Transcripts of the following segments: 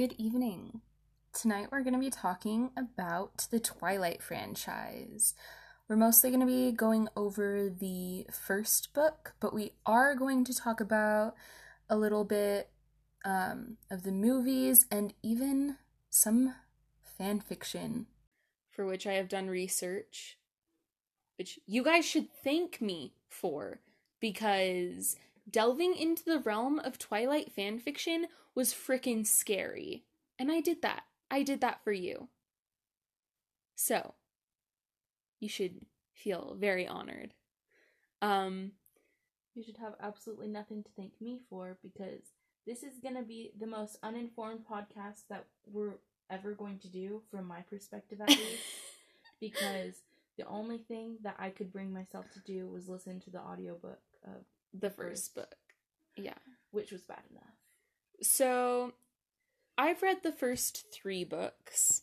Good evening. Tonight we're going to be talking about the Twilight franchise. We're mostly going to be going over the first book, but we are going to talk about a little bit um, of the movies and even some fan fiction for which I have done research, which you guys should thank me for because delving into the realm of Twilight fanfiction was freaking scary. And I did that. I did that for you. So, you should feel very honored. Um You should have absolutely nothing to thank me for because this is going to be the most uninformed podcast that we're ever going to do, from my perspective at least. because the only thing that I could bring myself to do was listen to the audiobook of the first book. Yeah. which was bad enough. So, I've read the first 3 books.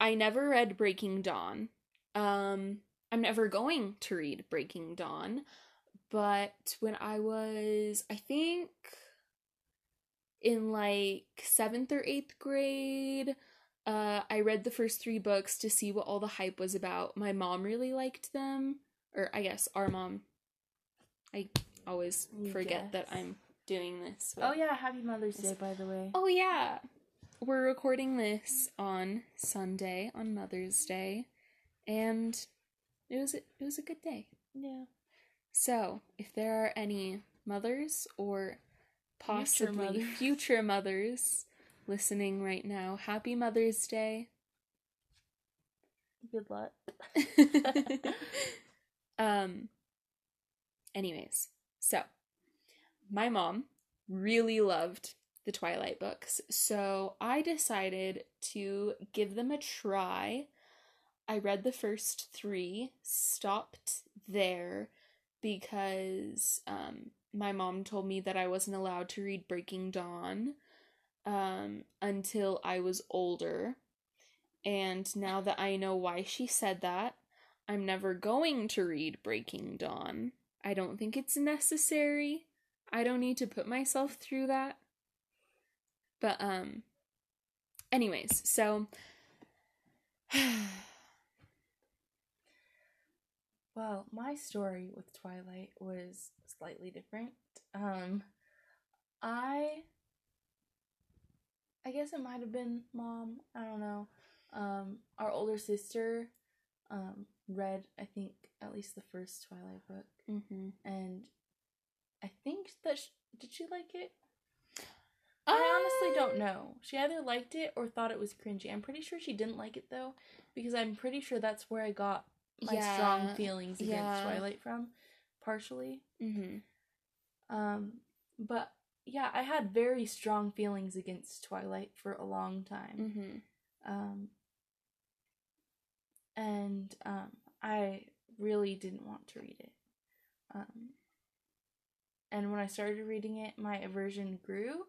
I never read Breaking Dawn. Um I'm never going to read Breaking Dawn, but when I was I think in like 7th or 8th grade, uh I read the first 3 books to see what all the hype was about. My mom really liked them, or I guess our mom. I always You forget that. I'm doing this. with- Oh yeah, happy Mother's Day by the way. Oh yeah. We're recording this on Sunday on Mother's Day and it was a, it was a good day. Yeah. So, if there are any mothers or possibly mothers. future mothers listening right now, happy Mother's Day. Good luck. um anyways, so my mom really loved the Twilight books, so I decided to give them a try. I read the first 3, stopped there because um my mom told me that I wasn't allowed to read Breaking Dawn um until I was older. And now that I know why she said that, I'm never going to read Breaking Dawn. I don't think it's necessary. I don't need to put myself through that. But um anyways, so Well, my story with Twilight was slightly different. Um I I guess it might have been mom, I don't know. Um our older sister um read I think at least the first Twilight book mhm. and I think that sh- did she like it? I honestly don't know. She either liked it or thought it was cringy. I'm pretty sure she didn't like it though, because I'm pretty sure that's where I got my strong feelings against yeah. Twilight from, partially. Mhm. Um, but yeah, I had very strong feelings against Twilight for a long time. Mhm. Um, and um, I really didn't want to read it. Um, and when I started reading it, my aversion grew.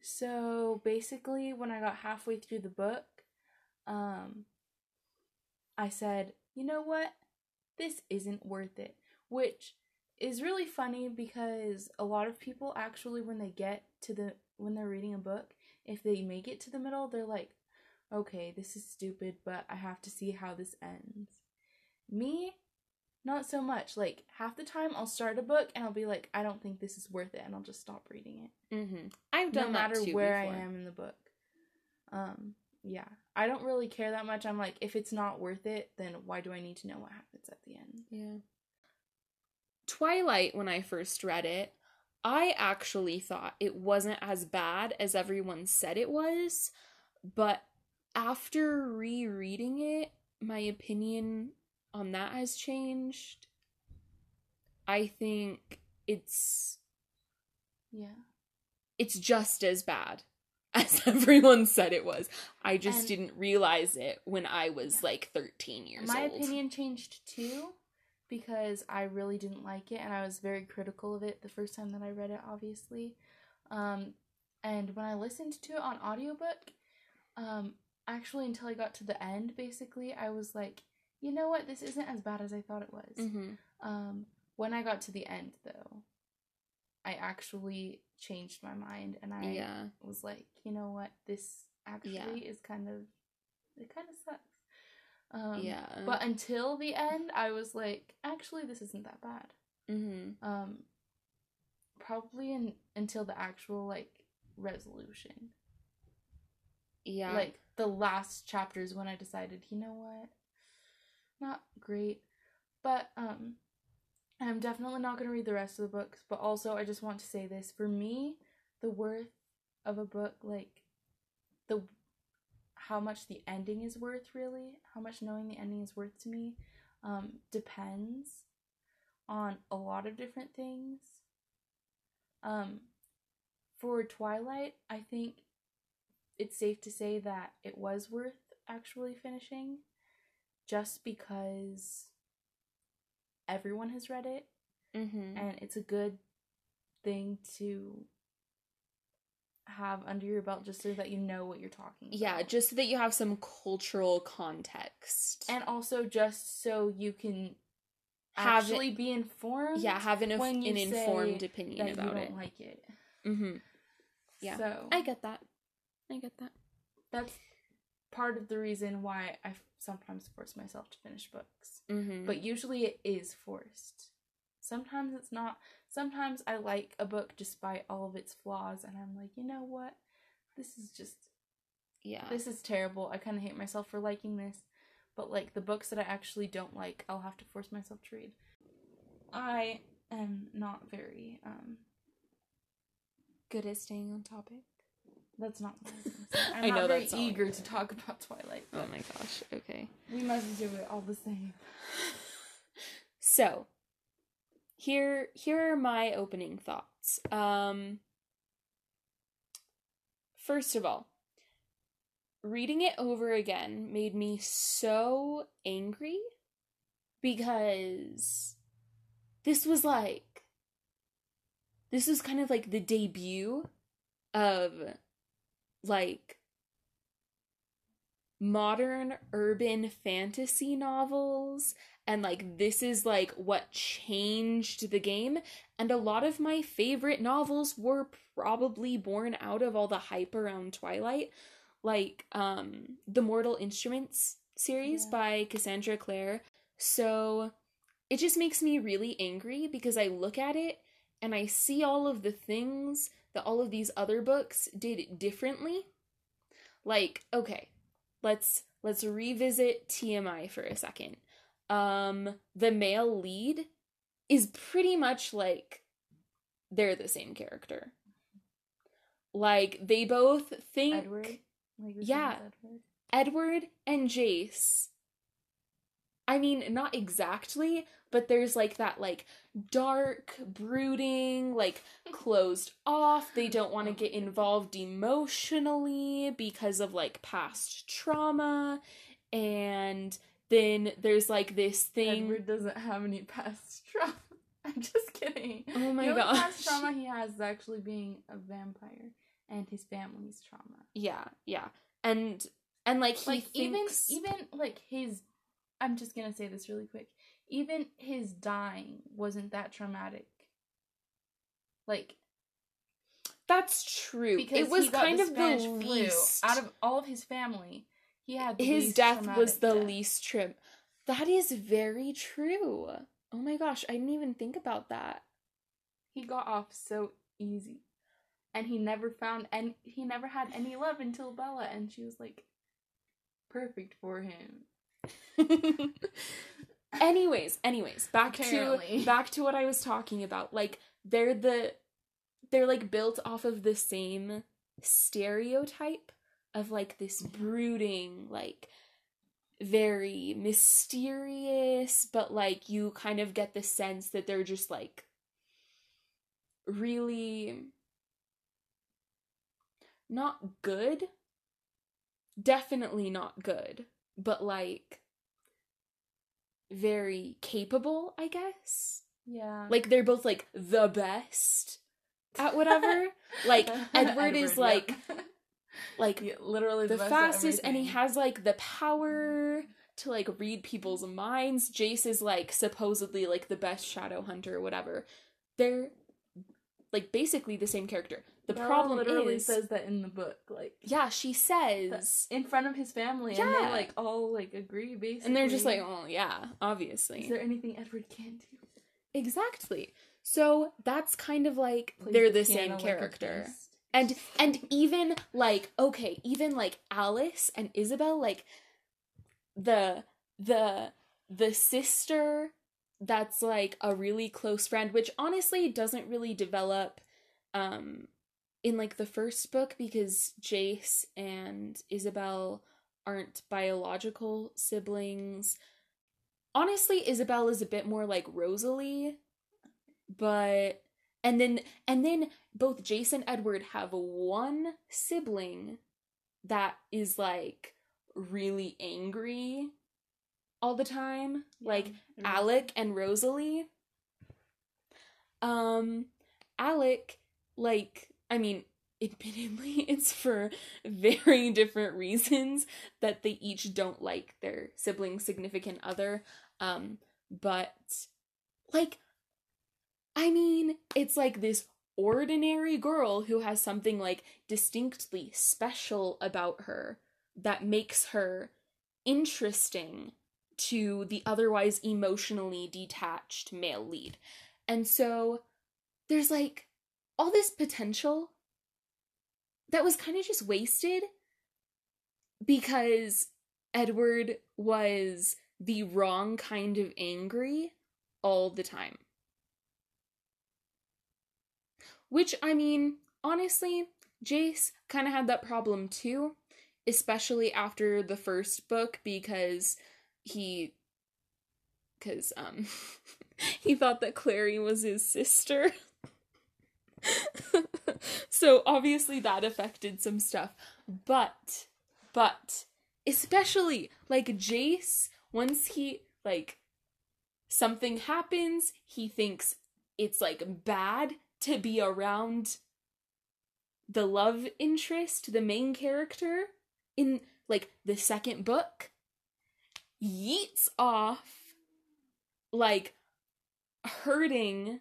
So basically, when I got halfway through the book, um, I said, you know what? This isn't worth it. Which is really funny because a lot of people actually, when they get to the, when they're reading a book, if they make it to the middle, they're like, okay, this is stupid, but I have to see how this ends. Me, not so much. Like, half the time I'll start a book and I'll be like, I don't think this is worth it, and I'll just stop reading it Mm-hmm. I've no done matter that too where before. I am in the book. Um, yeah, I don't really care that much. I'm like, if it's not worth it, then why do I need to know what happens at the end? Yeah. Twilight, when I first read it, I actually thought it wasn't as bad as everyone said it was, but after rereading it, my opinion on that has changed. I think it's Yeah, it's just as bad as everyone said it was. I just And- didn't realize it when I was Yeah. like 13 years my old. My opinion changed too because I really didn't like it, and I was very critical of it the first time that I read it. Obviously, um, and when I listened to it on audiobook, um, actually until I got to the end, basically, I was like, you know what, this isn't as bad as I thought it was. Mhm. Um, when I got to the end, though, I actually changed my mind and I yeah. was like, you know what, this actually Yeah. is kind of it kind of sucks. Um, yeah. But until the end, I was like, actually, this isn't that bad. hmm Um, probably in, until the actual like resolution. Yeah. Like the last chapters when I decided, you know what, not great, but um, I'm definitely not gonna read the rest of the books. But also, I just want to say this: for me, the worth of a book, like the how much the ending is worth, really, how much knowing the ending is worth to me, um, depends on a lot of different things. Um, for Twilight, I think it's safe to say that it was worth actually finishing just because everyone has read it hmm and it's a good thing to have under your belt just so that you know what you're talking about. Yeah, just so that you have some cultural context. and also just so you can Have it- actually be informed yeah, have an, when an informed opinion about don't it. like it. hmm Yeah. So I get that. I get that. that's part of the reason why I sometimes force myself to finish books. hmm but usually it is forced. Sometimes it's not. Sometimes I like a book despite all of its flaws, and I'm like, you know what? This is just, yeah. this is terrible. I kind of hate myself for liking this. But like the books that I actually don't like, I'll have to force myself to read. I am not very, um, good at staying on topic. That's not I was gonna say. I'm not know very that's eager to talk about Twilight. Oh my gosh. Okay. We must do it all the same. So, here here are my opening thoughts. Um First of all, reading it over again made me so angry because this was like this was kind of like the debut of like modern urban fantasy novels and like this is like what changed the game and a lot of my favorite novels were probably born out of all the hype around twilight like um the mortal instruments series Yeah. by cassandra clare so it just makes me really angry because i look at it and i see all of the things that all of these other books did differently like okay let's let's revisit tmi for a second um the male lead is pretty much like they're the same character like they both think Edward? Like Yeah. Edward? edward and jace i mean not exactly but there's like that like dark brooding like closed off they don't want to get involved emotionally because of like past trauma and then there's like this thing Edward doesn't have any past trauma. I'm just kidding. oh my the only gosh past trauma he has is actually being a vampire and his family's trauma. yeah yeah and and like he like thinks even even like his I'm just gonna say this really quick. Even his dying wasn't that traumatic. Like that's true because it was he got kind the of the Spanish flu least out of all of his family. He had the his death was the death. least trim that is very true oh my gosh i didn't even think about that He got off so easy. And he never found and he never had any love until Bella and she was like perfect for him. anyways anyways back Apparently. to back to what i was talking about. Like they're the they're like built off of the same stereotype of like this mm-hmm. brooding like very mysterious but like you kind of get the sense that they're just like really not good. Definitely not good but like very capable i guess Yeah. like they're both like the best at whatever like edward, is yep. like like Yeah, literally the, the fastest and he has like the power mm-hmm. to like read people's minds jace is like supposedly like the best shadow hunter or whatever they're like basically the same character. The Bella problem literally is says that in the book, like yeah, she says in front of his family, and Yeah. they like all like agree basically. and they're just like, "Oh, yeah, obviously." is there anything Edward can do? Exactly. So that's kind of like Plays they're the the same like character. beast. and and even like okay, even like Alice and Isabelle like the the the sister that's like a really close friend which honestly doesn't really develop um in like the first book because Jace and Isabelle aren't biological siblings. Honestly, Isabelle is a bit more like Rosalie, but and then and then both Jace and Edward have one sibling that is like really angry all the time, like Yeah. Alec and Rosalie. Um, Alec, like, I mean, admittedly, it's for very different reasons that they each don't like their sibling significant other. Um, but, like, I mean, it's like this ordinary girl who has something like distinctly special about her that makes her interesting to the otherwise emotionally detached male lead. And so there's like all this potential that was kind of just wasted because Edward was the wrong kind of angry all the time. Which, I mean, honestly, Jace kind of had that problem too, especially after the first book because he cuz um he thought that Clary was his sister. so obviously that affected some stuff. But but especially like Jace once he like something happens, he thinks it's like bad to be around the love interest, the main character in like the second book yeets off like hurting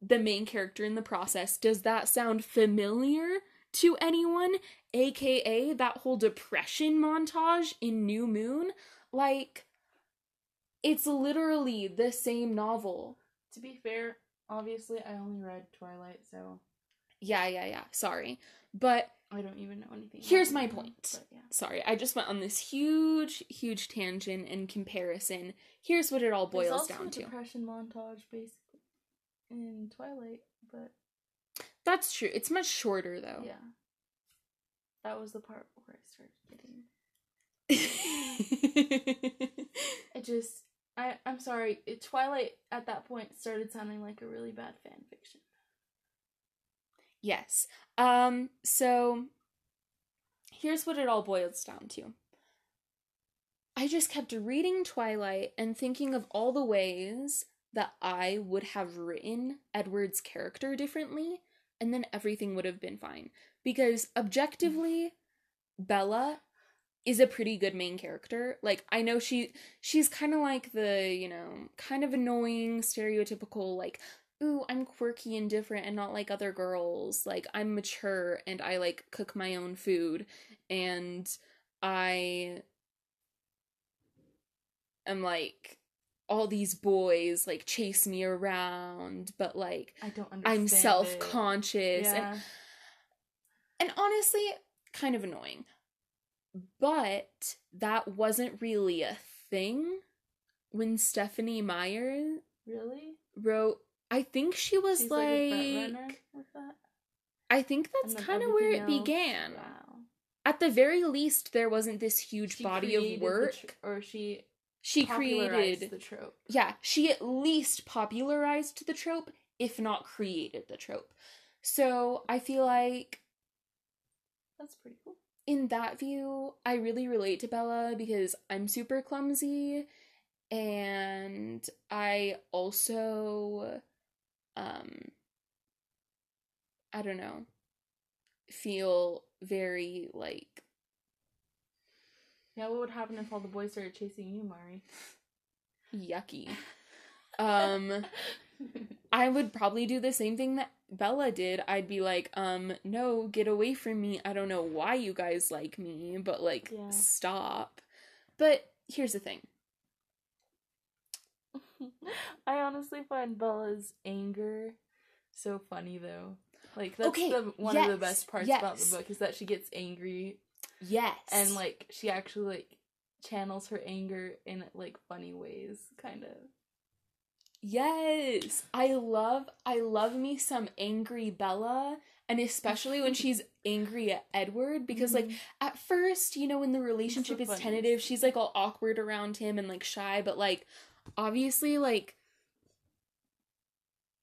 the main character in the process. Does that sound familiar to anyone? AKA that whole depression montage in New Moon? Like, it's literally the same novel. To be fair, obviously I only read Twilight, so Yeah, yeah, yeah. Sorry. But I don't even know anything. Here's my point. Yeah. sorry, I just went on this huge, huge tangent and comparison. Here's what it all boils down a to. depression montage basically in Twilight, but That's true. It's much shorter though. yeah. That was the part where I started getting it just I I'm sorry, it, Twilight at that point started sounding like a really bad fan fiction. yes. Um so here's what it all boils down to. I just kept reading Twilight and thinking of all the ways that I would have written Edward's character differently, and then everything would have been fine. Because objectively, Bella is a pretty good main character. Like I know she she's kind of like the, you know, kind of annoying stereotypical like ooh, I'm quirky and different and not like other girls. Like I'm mature and I like cook my own food and I am like all these boys like chase me around, but like I don't understand. I'm self-conscious and Yeah. and honestly kind of annoying but that wasn't really a thing when stephenie meyer really? wrote i think she was She's like, like, a front runner with that. i think that's kind of where it else- began Wow. at the very least there wasn't this huge She body of work tr- or she she created the trope. yeah she at least popularized the trope if not created the trope so i feel like That's pretty cool. in that view, I really relate to Bella because I'm super clumsy and I also um I don't know feel very like Yeah, what would happen if all the boys started chasing you, Mari? yucky. Um I would probably do the same thing that Bella did. I'd be like, um, no, get away from me. I don't know why you guys like me, but like, Yeah. stop. But here's the thing. I honestly find Bella's anger so funny though. Like that's Okay, the one of the best parts about the book is that she gets angry Yes. and like she actually like channels her anger in like funny ways, kind of. Yes. I love I love me some angry Bella and especially when she's angry at Edward because like mm-hmm. at first, you know, when the relationship is funny. tentative, she's like all awkward around him and like shy, but like obviously like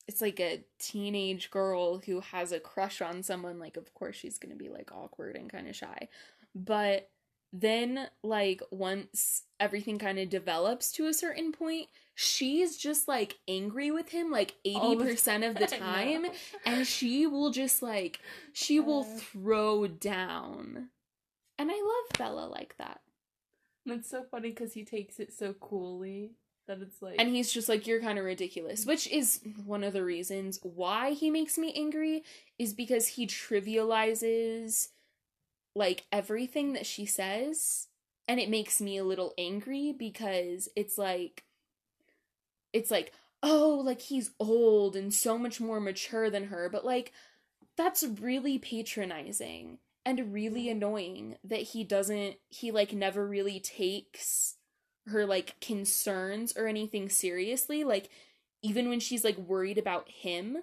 it's like a teenage girl who has a crush on someone like of course she's going to be like awkward and kind of shy. But then like once everything kind of develops to a certain point, she's just like angry with him like 80% of the time and she will just like she will throw down. And I love Bella like that. And it's so funny because he takes it so coolly that it's like And he's just like, you're kind of ridiculous, which is one of the reasons why he makes me angry, is because he trivializes like everything that she says. And it makes me a little angry because it's like, it's like, oh, like he's old and so much more mature than her. But like, that's really patronizing and really annoying that he doesn't, he like never really takes her like concerns or anything seriously like even when she's like worried about him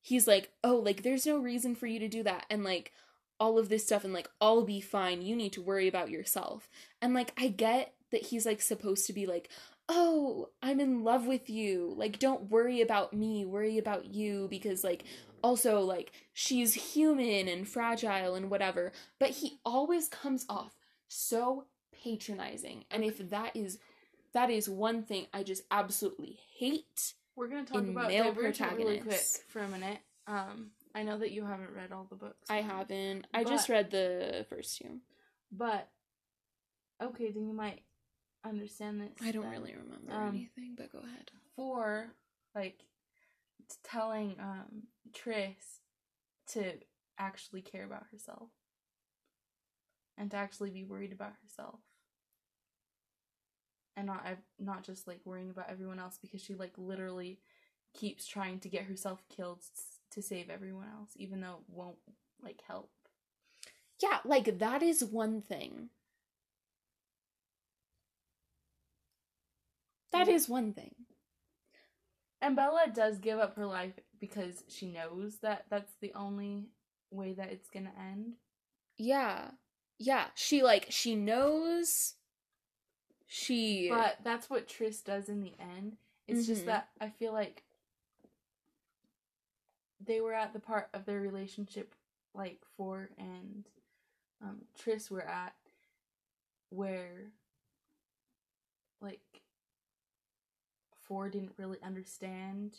he's like oh like there's no reason for you to do that and like all of this stuff and like I'll be fine. You need to worry about yourself. And like I get that he's like supposed to be like oh I'm in love with you. Like don't worry about me. Worry about you because like also like she's human and fragile and whatever. But he always comes off so patronizing. And if that is that is one thing i just absolutely hate we're gonna talk about male Divergent really quick for a minute. Um, I know that you haven't read all the books. i haven't i just read the first two but okay, then you might understand this. i don't then. really remember Um, anything but go ahead for like telling um Tris to actually care about herself and to actually be worried about herself and not not just like worrying about everyone else because she like literally keeps trying to get herself killed to save everyone else even though it won't like help yeah like that is one thing That Yeah. is one thing and Bella does give up her life because she knows that that's the only way that it's going to end yeah yeah she like she knows she But that's what Tris does in the end. It's Mhm. just that I feel like they were at the part of their relationship like Four and um, Tris were at where like Four didn't really understand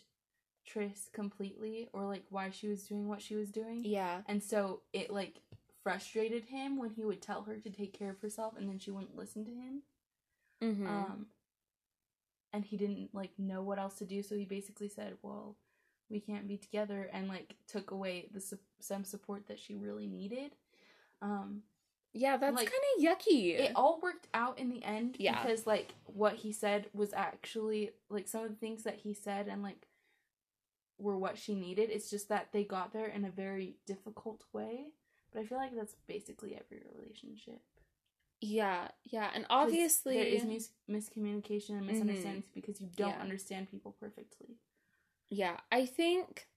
Tris completely or like why she was doing what she was doing. yeah And so it like frustrated him when he would tell her to take care of herself and then she wouldn't listen to him. mm-hmm. Um, and he didn't like know what else to do, so he basically said, "Well, we can't be together," and like took away the su- some support that she really needed. Um, yeah that's like, kind of yucky it all worked out in the end Yeah. because like what he said was actually like some of the things that he said and like were what she needed. It's just that they got there in a very difficult way. But I feel like that's basically every relationship. yeah yeah and obviously there is mis- miscommunication and Mhm. misunderstandings because you don't Yeah. understand people perfectly. Yeah, I think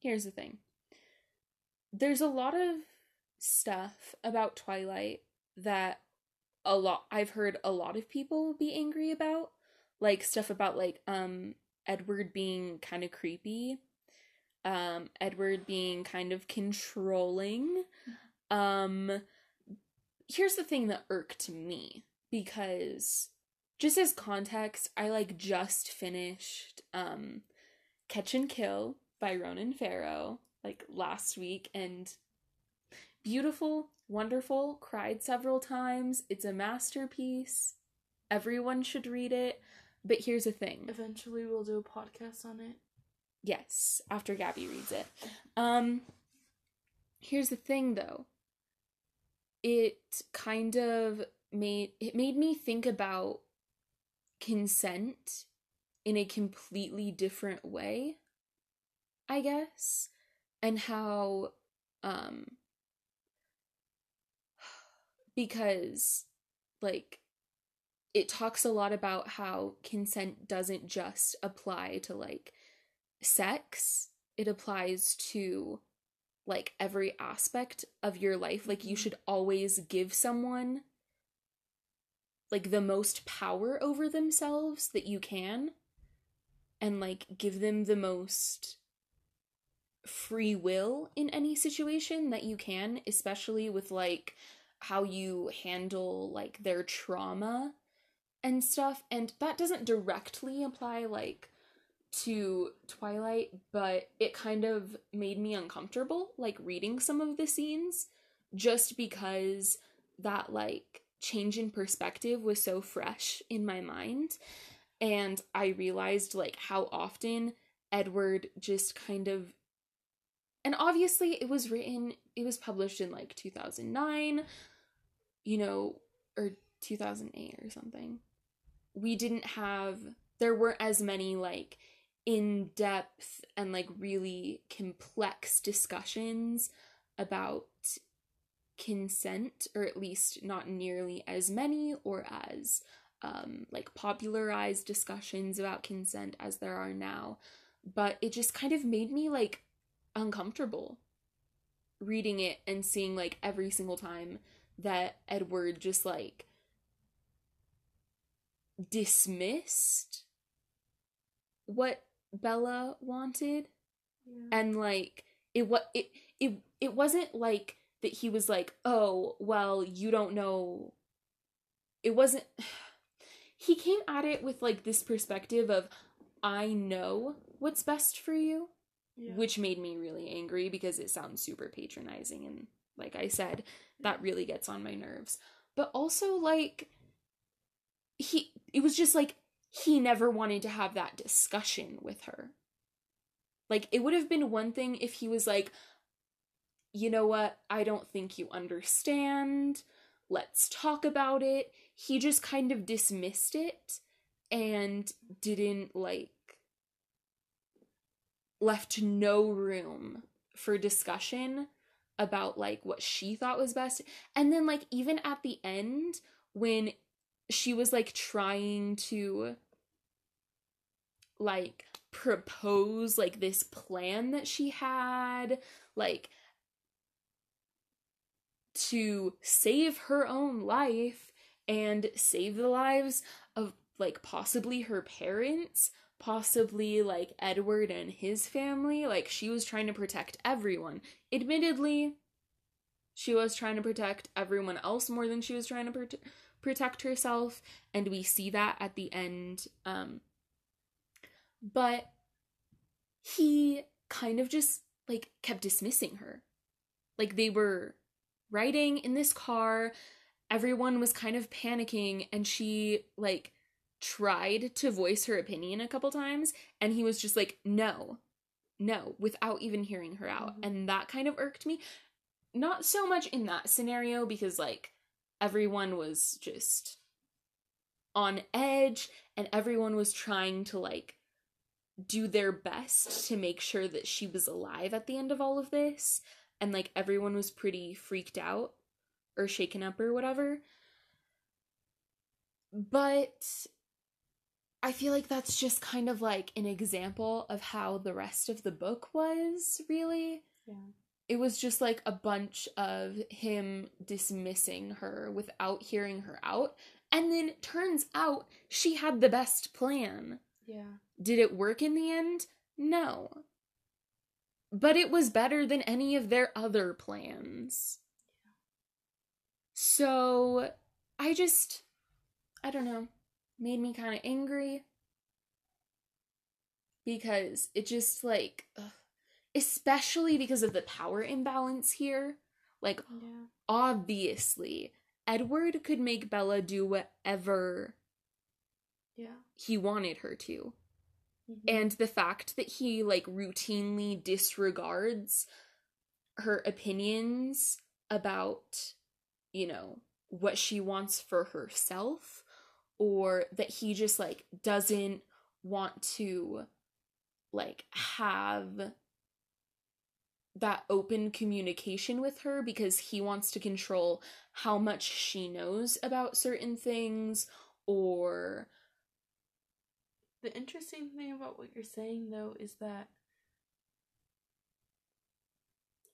here's the thing. There's a lot of stuff about Twilight that a lot I've heard a lot of people be angry about, like stuff about like um Edward being kind of creepy, um Edward being kind of controlling. Um here's the thing that irked me because just as context, I like just finished um Catch and Kill by Ronan Farrow like last week and beautiful, wonderful, cried several times. It's a masterpiece. Everyone should read it. But here's the thing. Eventually, we'll do a podcast on it. Yes, after Gabby reads it. Um here's the thing though. It kind of made it made me think about consent in a completely different way, I guess, and how um because like it talks a lot about how consent doesn't just apply to like sex. It applies to like every aspect of your life. Like you should always give someone like the most power over themselves that you can and like give them the most free will in any situation that you can especially with like how you handle like their trauma and stuff. And that doesn't directly apply like to Twilight, but it kind of made me uncomfortable like reading some of the scenes just because that like change in perspective was so fresh in my mind and I realized like how often Edward just kind of and obviously it was written it was published in like 2009 you know or 2008 or something. We didn't have there weren't as many like in depth and like really complex discussions about consent or at least not nearly as many or as um like popularized discussions about consent as there are now but it just kind of made me like uncomfortable reading it and seeing like every single time that Edward just like dismissed what Bella wanted Yeah. and like it what it it it wasn't like that he was like oh well you don't know it wasn't he came at it with like this perspective of i know what's best for you yeah. which made me really angry because it sounds super patronizing and like i said that really gets on my nerves. But also like he it was just like he never wanted to have that discussion with her. Like it would have been one thing if he was like you know what? I don't think you understand. Let's talk about it he just kind of dismissed it and didn't like left no room for discussion about like what she thought was best. And then like even at the end when she was like trying to like propose like this plan that she had like to save her own life and save the lives of like possibly her parents possibly like Edward and his family. Like she was trying to protect everyone. Admittedly she was trying to protect everyone else more than she was trying to prote- protect herself and we see that at the end um but he kind of just like kept dismissing her. Like they were riding in this car everyone was kind of panicking and she like tried to voice her opinion a couple times and he was just like no no without even hearing her out. Mhm. and that kind of irked me. Not so much in that scenario because like everyone was just on edge and everyone was trying to like do their best to make sure that she was alive at the end of all of this. And like everyone was pretty freaked out or shaken up or whatever but I feel like that's just kind of like an example of how the rest of the book was, really. Yeah. It was just like a bunch of him dismissing her without hearing her out. And then turns out she had the best plan. Yeah. Did it work in the end? No. But it was better than any of their other plans. So I just, I don't know, made me kind of angry. Because it just like, ugh, especially because of the power imbalance here. Like, Yeah. obviously, Edward could make Bella do whatever Yeah. he wanted her to. Mhm. and the fact that he like routinely disregards her opinions about you know what she wants for herself or that he just like doesn't want to like have that open communication with her because he wants to control how much she knows about certain things or The interesting thing about what you're saying though is that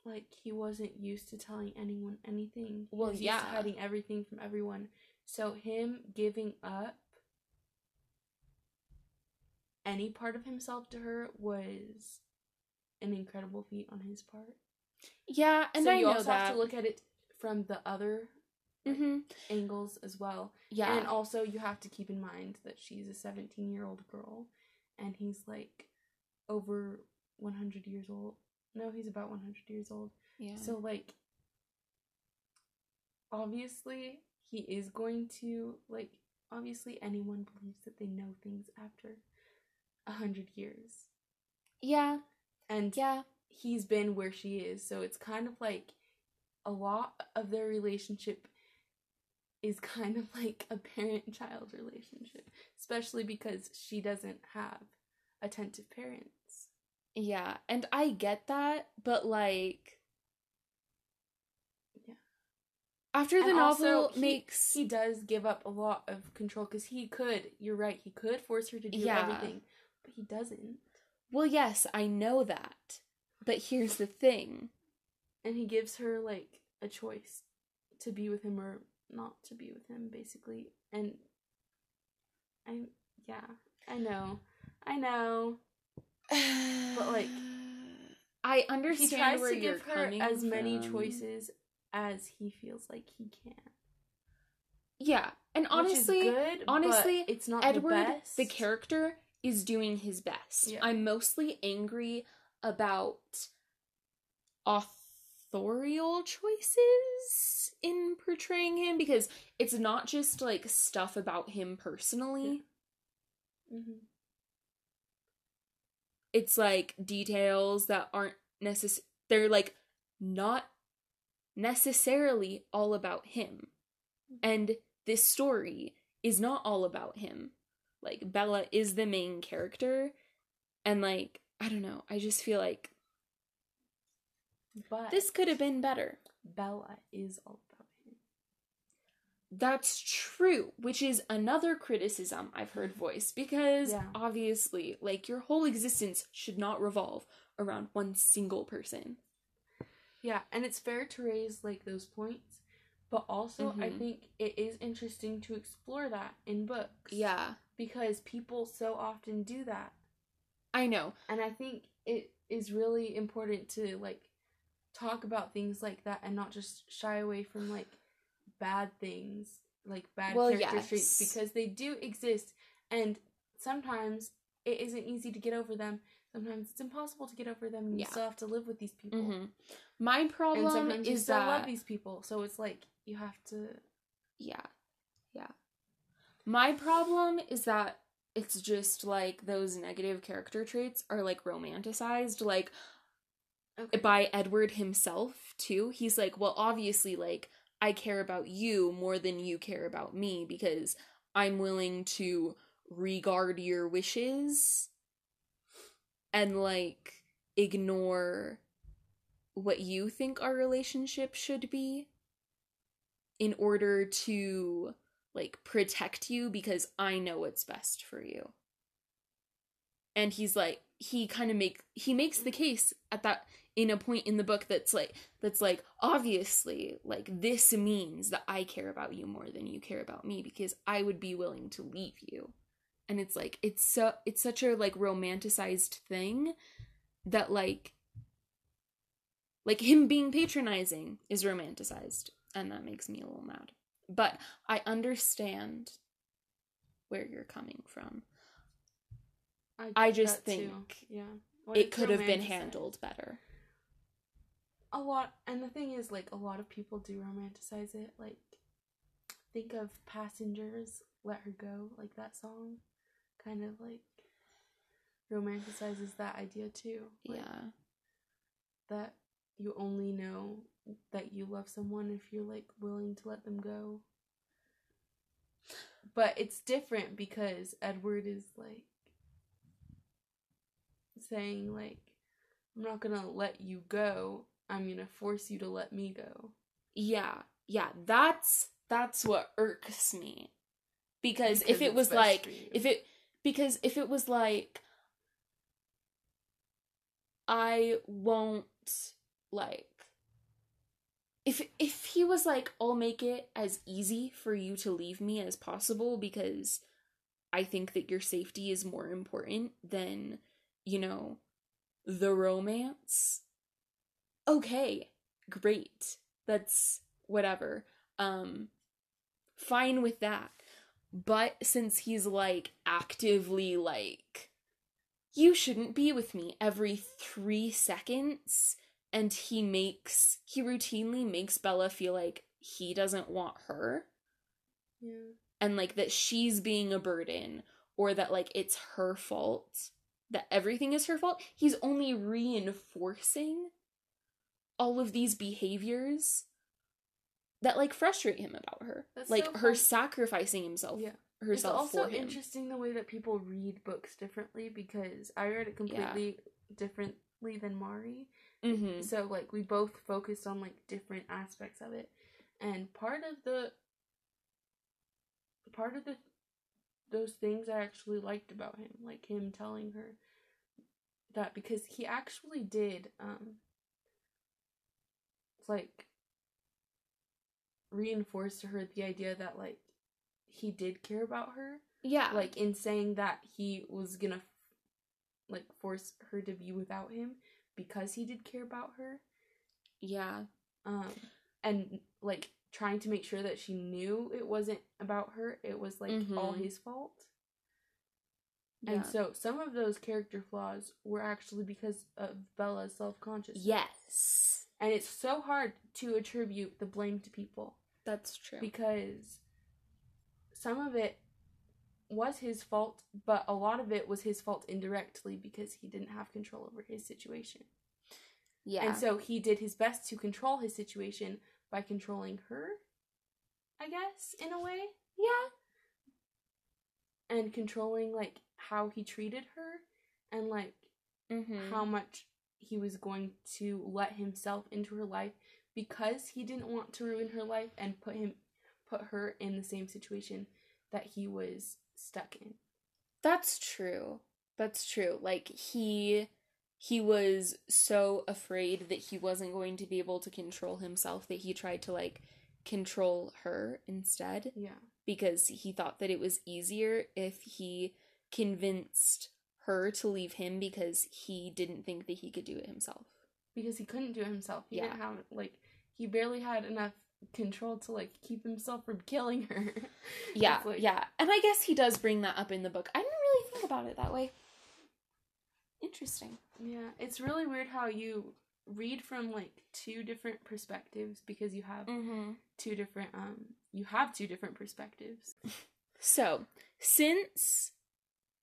like he wasn't used to telling anyone anything. He Well, to yeah. hiding everything from everyone. So him giving up any part of himself to her was an incredible feat on his part. yeah and so i you also that have to look at it from the other hmm angles as well. yeah And also, you have to keep in mind that she's a 17 year old girl and he's like over 100 years old. No, he's about 100 years old. yeah So, like, obviously, he is going to, like, obviously, anyone believes that they know things after a 100 years. yeah And yeah he's been where she is. So it's kind of like a lot of their relationship is kind of like a parent child relationship, especially because she doesn't have attentive parents. Yeah, and I get that, but like Yeah. After the And also, novel he- makes He does give up a lot of control because he could, you're right, he could force her to do Yeah. everything, but he doesn't. Well, yes, I know that. But here's the thing. And he gives her like a choice to be with him or not to be with him, basically. And I, yeah, I know, I know. But like, I He understand tries where to give her as many from. choices as he feels like he can. Yeah, and honestly, good, honestly, it's not Edward, the, best. the character, is doing his best. Yeah. I'm mostly angry about authorial choices in portraying him because it's not just like stuff about him personally. Mhm. It's like details that aren't necess they're like not necessarily all about him. And this story is not all about him. Like Bella is the main character and like I don't know, I just feel like But this could have been better. Bella is all. That's true, which is another criticism I've heard voiced because Yeah. obviously, like your whole existence should not revolve around one single person. Yeah, and it's fair to raise like those points, but also I Mhm. think it is interesting to explore that in books. Yeah, because people so often do that. I know. And I think it is really important to like talk about things like that and not just shy away from like bad things, like bad Well, character traits because they do exist and sometimes it isn't easy to get over them. Sometimes it's impossible to get over them and Yeah. you still have to live with these people. hmm My And problem sometimes you is still that love these people. So it's like you have to yeah, yeah. My problem is that it's just like those negative character traits are like romanticized, like okay. by Edward himself too. He's like, well, obviously, like I care about you more than you care about me because I'm willing to regard your wishes and like ignore what you think our relationship should be in order to like protect you because I know what's best for you. And he's like he kind of make he makes the case at that in a point in the book that's like that's like obviously like this means that I care about you more than you care about me because I would be willing to leave you. And it's like it's so it's such a like romanticized thing that like like him being patronizing is romanticized and that makes me a little mad. But I understand where you're coming from. I get just that too. think yeah. When It could have been handled better. A lot and the thing is like a lot of people do romanticize it like think of passengers let her go like that song kind of like romanticizes that idea too. like, yeah. That you only know that you love someone if you're like willing to let them go. But it's different because Edward is like saying like I'm not to let you go. I'm to force you to let me go. Yeah. Yeah, that's that's what irks me. Because, Because if it was like if it because if it was like I won't like if if he was like I'll make it as easy for you to leave me as possible because I think that your safety is more important than you know the romance okay great that's whatever um fine with that but since he's like actively like you shouldn't be with me every 3 seconds and he makes he routinely makes Bella feel like he doesn't want her Yeah. and like that she's being a burden or that like it's her fault that everything is her fault he's only reinforcing all of these behaviors that like frustrate him about her That's like so her sacrificing himself Yeah. Herself also for him It's also interesting the way that people read books differently because I read it completely differently than Mari. mm-hmm. So like we both focused on like different aspects of it. And part of the part of the those things I actually liked about him, like him telling her that because he actually did um like reinforced to her the idea that like he did care about her. Yeah. Like in saying that he was gonna like force her to be without him because he did care about her. Yeah. Um and like trying to make sure that she knew it wasn't about her it was like all Mhm. his fault. Yeah. and so some of those character flaws were actually because of bella's self-consciousness. Yes and it's so hard to attribute the blame to people. That's true. Because some of it was his fault, but a lot of it was his fault indirectly because he didn't have control over his situation. yeah. And so he did his best to control his situation by controlling her, I guess, in a way, yeah. And controlling like how he treated her and like mm-hmm. how much he was going to let himself into her life because he didn't want to ruin her life and put him put her in the same situation that he was stuck in. That's true. That's true. Like he he was so afraid that he wasn't going to be able to control himself that he tried to like control her instead Yeah. because he thought that it was easier if he convinced her to leave him because he didn't think that he could do it himself. Because he couldn't do it himself. He Yeah. didn't have like he barely had enough control to like keep himself from killing her. Yeah, like- yeah. And I guess he does bring that up in the book. I didn't really think about it that way. Interesting. Yeah. It's really weird how you read from like two different perspectives because you have Mm-hmm. two different um you have two different perspectives. So, since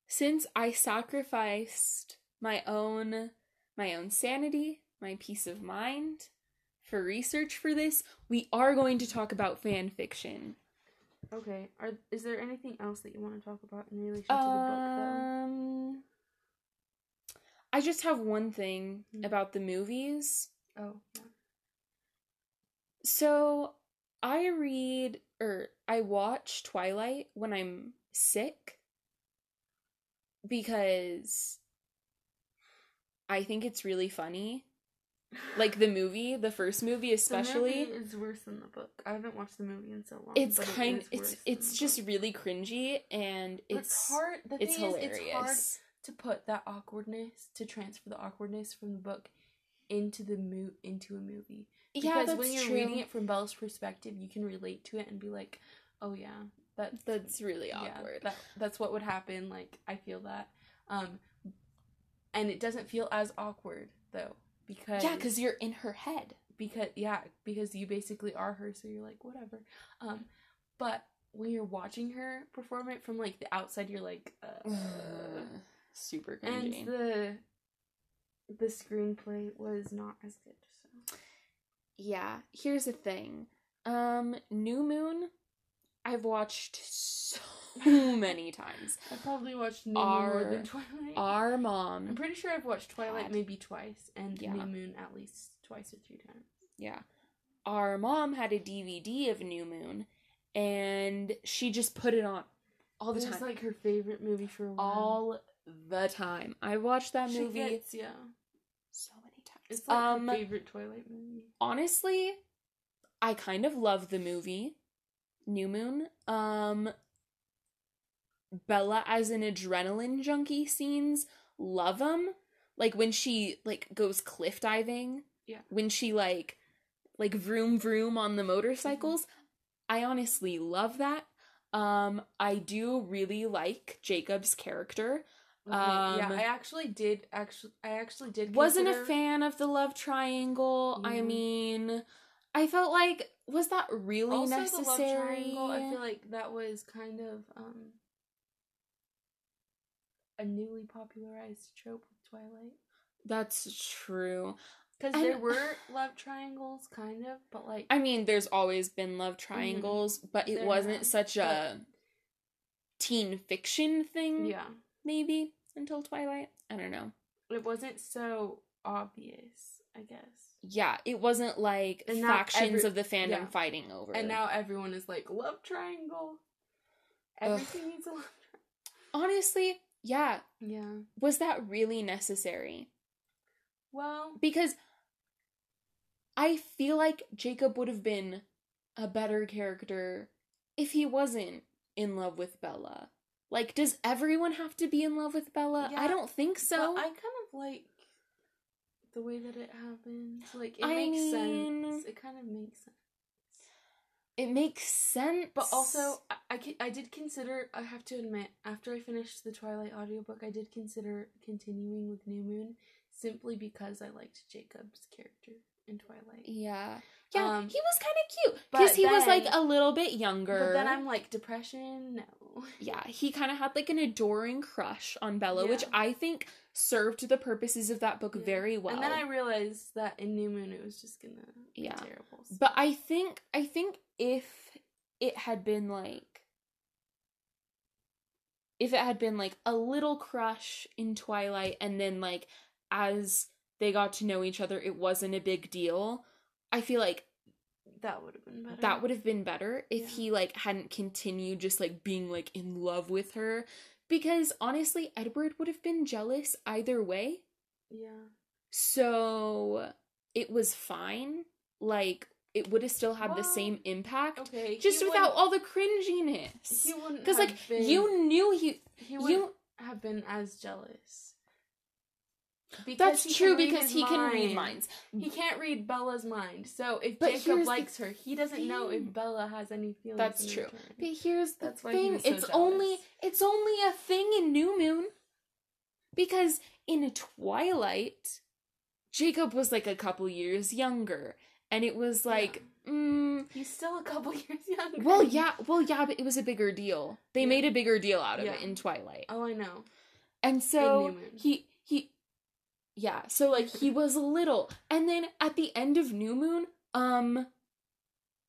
since I sacrificed my own my own sanity, my peace of mind for research for this, we are going to talk about fan fiction. Okay. Are is there anything else that you want to talk about in relation to the book though? Um I just have one thing Hmm. about the movies. Oh, yeah. So, I read or I watch Twilight when I'm sick because I think it's really funny. Like the movie, the first movie especially. the movie is worse than the book. I haven't watched the movie in so long. it's it kind it's it's just book. really cringy and But it's hard. The it's hilarious. is, it's hard to put that awkwardness to transfer the awkwardness from the book into the mo- into a movie. yeah, Because that's when you're true. reading it from Bella's perspective, you can relate to it and be like, "Oh yeah, that's that's really yeah, awkward. that that's what would happen." Like I feel that, um, and it doesn't feel as awkward though because yeah, because you're in her head. because yeah because you basically are her so you're like whatever um but when you're watching her perform it from like the outside you're like uh, super and the the screenplay was not as good. So yeah, here's the thing. Um, New Moon, I've watched so many times. I probably watched New Moon Our- more than Twilight. Our mom. I'm pretty sure I've watched Twilight had- maybe twice and Yeah. New Moon at least twice or three times. yeah, our mom had a DVD of New Moon, and she just put it on all the it was time, like her favorite movie for a while. all the time. I watched that She movie gets- yeah. so many times. It's like um, her favorite Twilight movie. honestly, I kind of love the movie New Moon. Um Bella as an adrenaline junkie scenes, love them. Like when she like goes cliff diving. Yeah. When she like like vroom vroom on the motorcycles. I honestly love that. Um I do really like Jacob's character. Okay, yeah, um, I actually did. Actually, I actually did. wasn't a fan of the love triangle. I mean, I felt like was that really also necessary? the love triangle. I feel like that was kind of um a newly popularized trope with Twilight That's true. because there were love triangles, kind of, but like I mean, there's always been love triangles, but it Mm-hmm. Wasn't such a teen fiction thing. yeah, maybe until Twilight. I don't know. it wasn't so obvious. I guess. Yeah, it wasn't like factions every- of the fandom yeah. fighting over. And now everyone is like love triangle. Everything needs a love Triangle. honestly, yeah. Yeah. was that really necessary? Well, because I feel like Jacob would have been a better character if he wasn't in love with Bella. Like, does everyone have to be in love with Bella? Yeah, I don't think so. I kind of like the way that it happens. Like it I makes mean- sense. It kind of makes sense. it makes sense. But also, I, I, I did consider. I have to admit, after I finished the Twilight audiobook, I did consider continuing with New Moon simply because I liked Jacob's character in Twilight. yeah, yeah, Um, he was kind of cute because he was like a little bit younger. But then I'm like, depression? No. yeah, he kind of had like an adoring crush on Bella, which I think served the purposes of that book Yeah. very well. And then I realized that in New Moon it was just gonna Yeah. be terrible. so- But I think I think if it had been like if it had been like a little crush in Twilight and then like as they got to know each other it wasn't a big deal, I feel like that would have been better. that would have been better if Yeah. he like hadn't continued just like being like in love with her because honestly Edward would have been jealous either way. Yeah. So it was fine. Like it would have still had the same impact Okay. just without all the cringiness. He wouldn't Because like been, you knew he he wouldn't you have been as jealous. Because that's true because he can read minds. He can't read Bella's mind. So if But Jacob likes her, he doesn't know if Bella has any feelings. That's true. But here's the That's thing: so it's only it's only a thing in New Moon because in Twilight, Jacob was like a couple years younger, and it was like, mm, He's still a couple years younger. well, yeah, well, yeah, but it was a bigger deal. They Yeah. made a bigger deal out of Yeah. it in Twilight. Oh, I know. And so New Moon. he he yeah, so like he was little. And then at the end of New Moon, um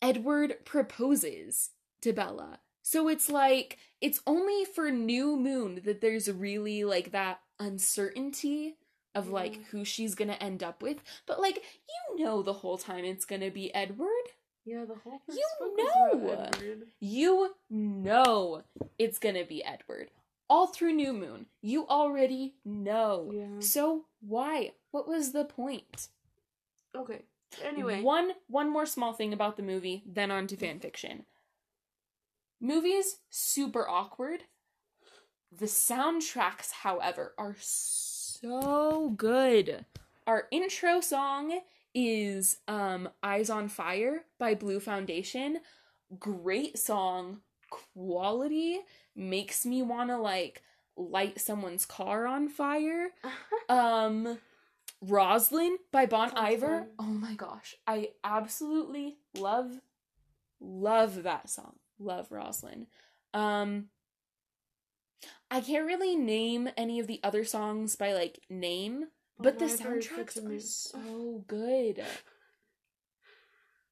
Edward proposes to Bella. So it's like it's only for New Moon that there's really like that uncertainty of like who she's going to end up with. But like you know the whole time it's going to be Edward. Yeah, the whole You book was about know. Edward. You know it's going to be Edward. All through New Moon. You already know. Yeah. So why? What was the point? Okay. Anyway. one one more small thing about the movie, then on to fan fiction. Movies super awkward. The soundtracks, however, are so good. Our intro song is um Eyes on Fire by Blue Foundation. Great song, quality, makes me want to like light someone's car on fire. Um Rosyln by Bon Sounds Iver. fun. Oh my gosh. I absolutely love love that song. Love Rosyln. Um I can't really name any of the other songs by like name, but the soundtracks are so good.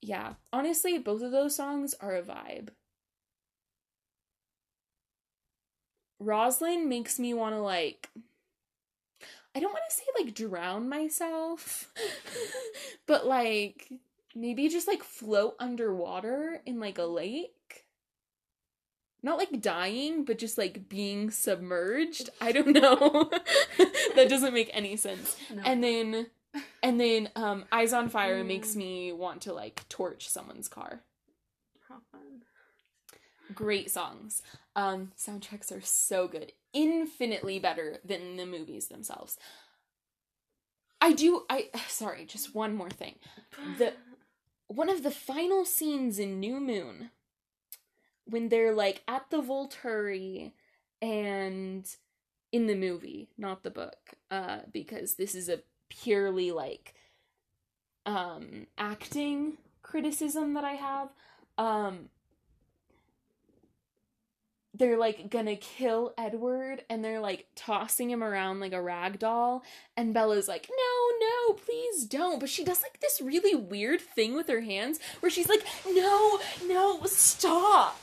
Yeah, honestly, both of those songs are a vibe. Rosyln makes me want to like I don't want to say like drown myself, but like maybe just like float underwater in like a lake. Not like dying, but just like being submerged. I don't know. that doesn't make any sense. No. And then and then um Eyes on Fire Mm. makes me want to like torch someone's car. Great songs. Um soundtracks are so good. Infinitely better than the movies themselves. I do I sorry, just one more thing. The- One of the final scenes in New Moon when they're like at the Volturi and in the movie, not the book, uh, because this is a purely like um acting criticism that I have. Um they're like gonna kill Edward and they're like tossing him around like a rag doll and Bella's like no no please don't but she does like this really weird thing with her hands where she's like no no stop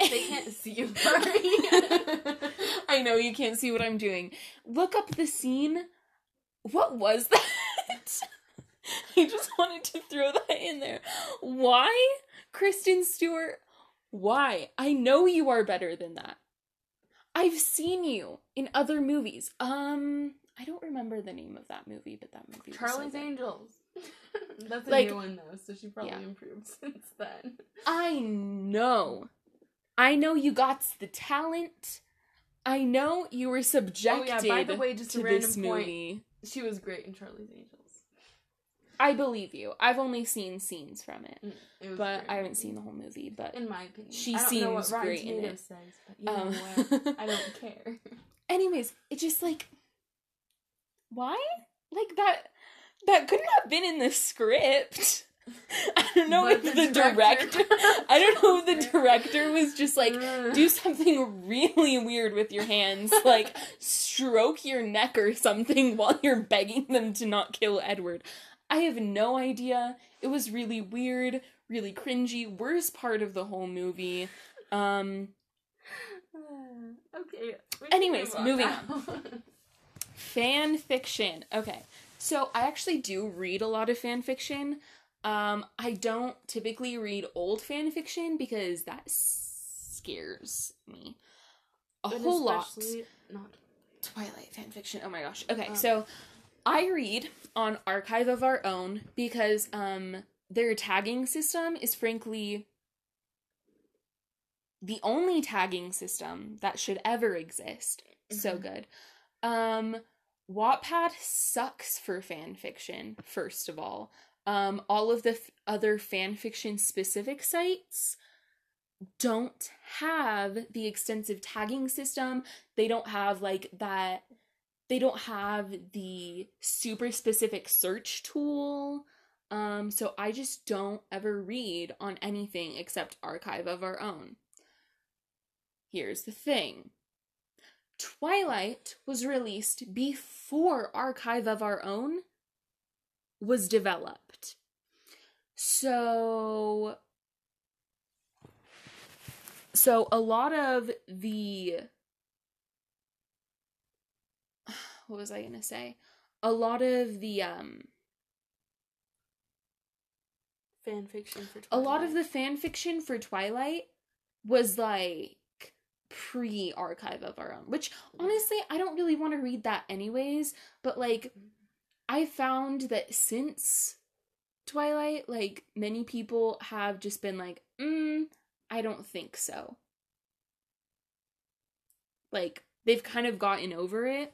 They can't see you. I know you can't see what I'm doing. Look up the scene. What was that? I just wanted to throw that in there. Why, Kristen Stewart? Why? I know you are better than that. I've seen you in other movies. Um, I don't remember the name of that movie, but that movie. so Charlie's. Angels. That's a Like- new one though, so she probably Yeah. improved since then. I know. I know you got the talent. I know you were subjected Oh, yeah. by the way, just a random point. movie. She was great in Charlie's Angels. I believe you. I've only seen scenes from it, Mm, It was but great. I haven't seen the whole movie. But In my opinion, She I don't know what seems great in it. says, but you know Um? I don't care. anyways, it just like why? Like that that couldn't have been in the script. I don't know But if the the director- director I don't know if the director was just like do something really weird with your hands, like stroke your neck or something while you're begging them to not kill Edward. I have no idea. It was really weird, really cringy, worst part of the whole movie. Um okay. Anyways, moving now. fan fiction. Okay. So I actually do read a lot of fan fiction. Um I don't typically read old fan fiction because that scares me a whole lot. Not. Twilight fan fiction. Oh my gosh. Okay, Um. so I read on Archive of Our Own because um their tagging system is frankly the only tagging system that should ever exist. So Mhm. good. Um Wattpad sucks for fan fiction, first of all. Um all of the f- other fan fiction specific sites don't have the extensive tagging system they don't have like that they don't have the super specific search tool. Um so i just don't ever read on anything except archive of our own. Here's the thing. Twilight was released before archive of our own was developed. So so a lot of the what was I gonna say? A lot of the um Fan fiction for a lot of Twilight. the fan fiction for Twilight was like pre archive of our own, which honestly I don't really want to read that anyways, but like I found that since Twilight, like many people have just been like, mm, I don't think so. Like they've kind of gotten over it.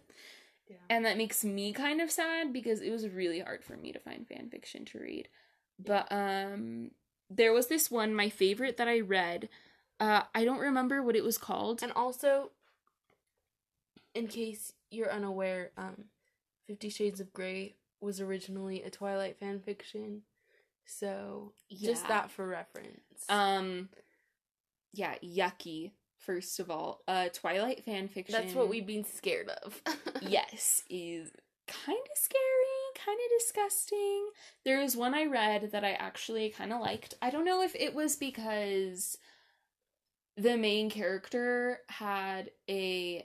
Yeah. And that makes me kind of sad because it was really hard for me to find fan fiction to read. But um there was this one, my favorite that I read. Uh I don't remember what it was called. And also, in case you're unaware, um, Fifty Shades of Grey was originally a Twilight fan fiction, so just that for reference. Um yeah, yucky first of all. Uh Twilight fan fiction. That's what we've been scared of. yes, is kind of scary, kind of disgusting. There was one I read that I actually kind of liked. I don't know if it was because the main character had a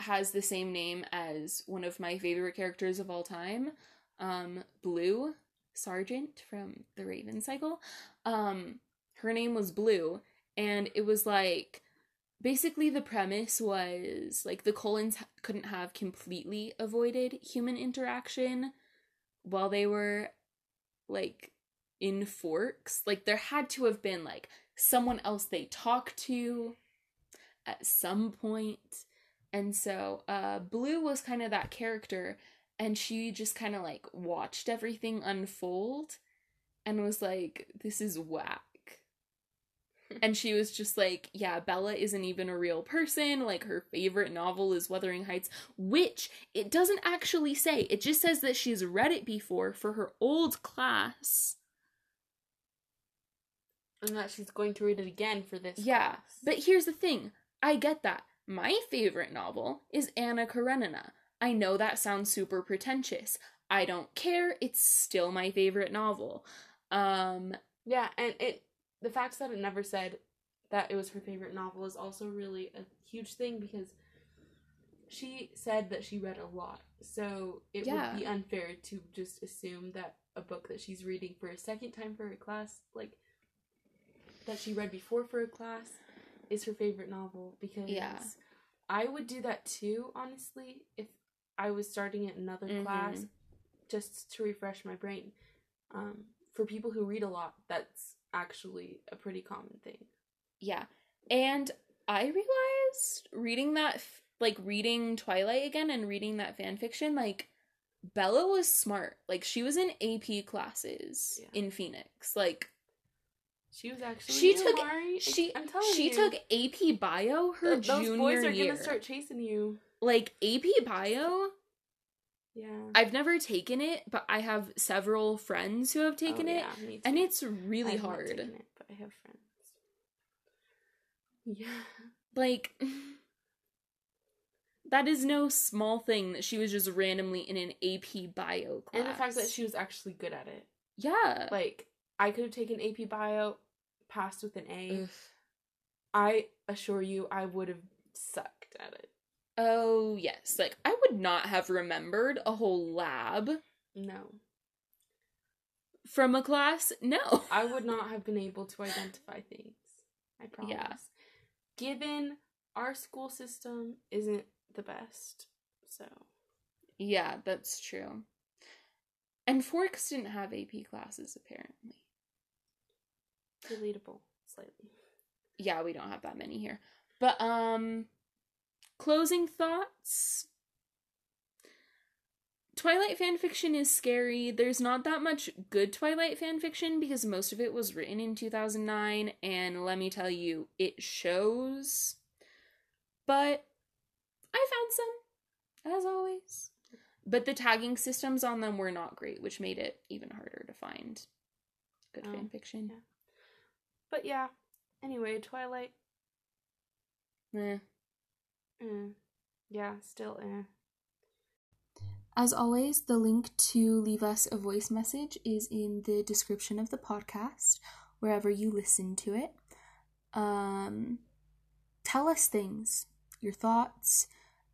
has the same name as one of my favorite characters of all time, um Blue Sargent from the Raven Cycle. Um her name was Blue and it was like basically the premise was like the Cullens couldn't have completely avoided human interaction while they were like in forks. Like there had to have been like someone else they talked to at some point. And so uh blue was kind of that character and she just kind of like watched everything unfold and was like this is whack and she was just like, yeah, Bella isn't even a real person. Like, her favorite novel is Wuthering Heights, which it doesn't actually say. It just says that she's read it before for her old class. and that she's going to read it again for this. Yeah, class. but here's the thing I get that. My favorite novel is Anna Karenina. I know that sounds super pretentious. I don't care. It's still my favorite novel. Um, yeah, and it the fact that it never said that it was her favorite novel is also really a huge thing because she said that she read a lot. So it Yeah. would be unfair to just assume that a book that she's reading for a second time for her class, like that she read before for a class, is her favorite novel because Yeah. I would do that too, honestly, if I was starting at another Mhm. class just to refresh my brain. Um, for people who read a lot, that's actually a pretty common thing. Yeah. And I realized reading that, like reading Twilight again and reading that fan fiction, like Bella was smart. Like she was in AP classes Yeah. in Phoenix. Like She was actually She took- Mari, she I'm telling she you, took AP Bio her th- those junior boys are year. gonna start chasing you. Like AP Bio, Yeah. I've never taken it, but I have several friends who have taken Oh, it, yeah, and it's really I've hard. taken it, but I have friends. Yeah. Like that is no small thing that she was just randomly in an AP Bio class. And the fact that she was actually good at it. yeah. Like, I could have taken AP Bio, passed with an A. Ugh. I assure you, I would have sucked at it. Oh, yes. Like, I would not have remembered a whole lab No. from a class. No. I would not have been able to identify things. I promise. Yeah. Given our school system isn't the best. So, Yeah, that's true. And Forks didn't have AP classes, apparently. relatable slightly. Yeah, we don't have that many here. But, um, closing thoughts. Twilight fanfiction is scary. There's not that much good Twilight fanfiction because most of it was written in 2009, and let me tell you, it shows. But I found some, as always. But the tagging systems on them were not great, which made it even harder to find good Oh, fanfiction. yeah. But yeah. Anyway, Twilight. Eh. Eh. Yeah, still eh. As always, the link to leave us a voice message is in the description of the podcast, wherever you listen to it. Um, tell us things, your thoughts,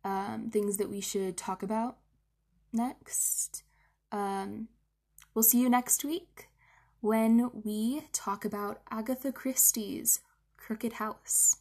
um, things that we should talk about next. Um, we'll see you next week when we talk about Agatha Christie's Crooked House.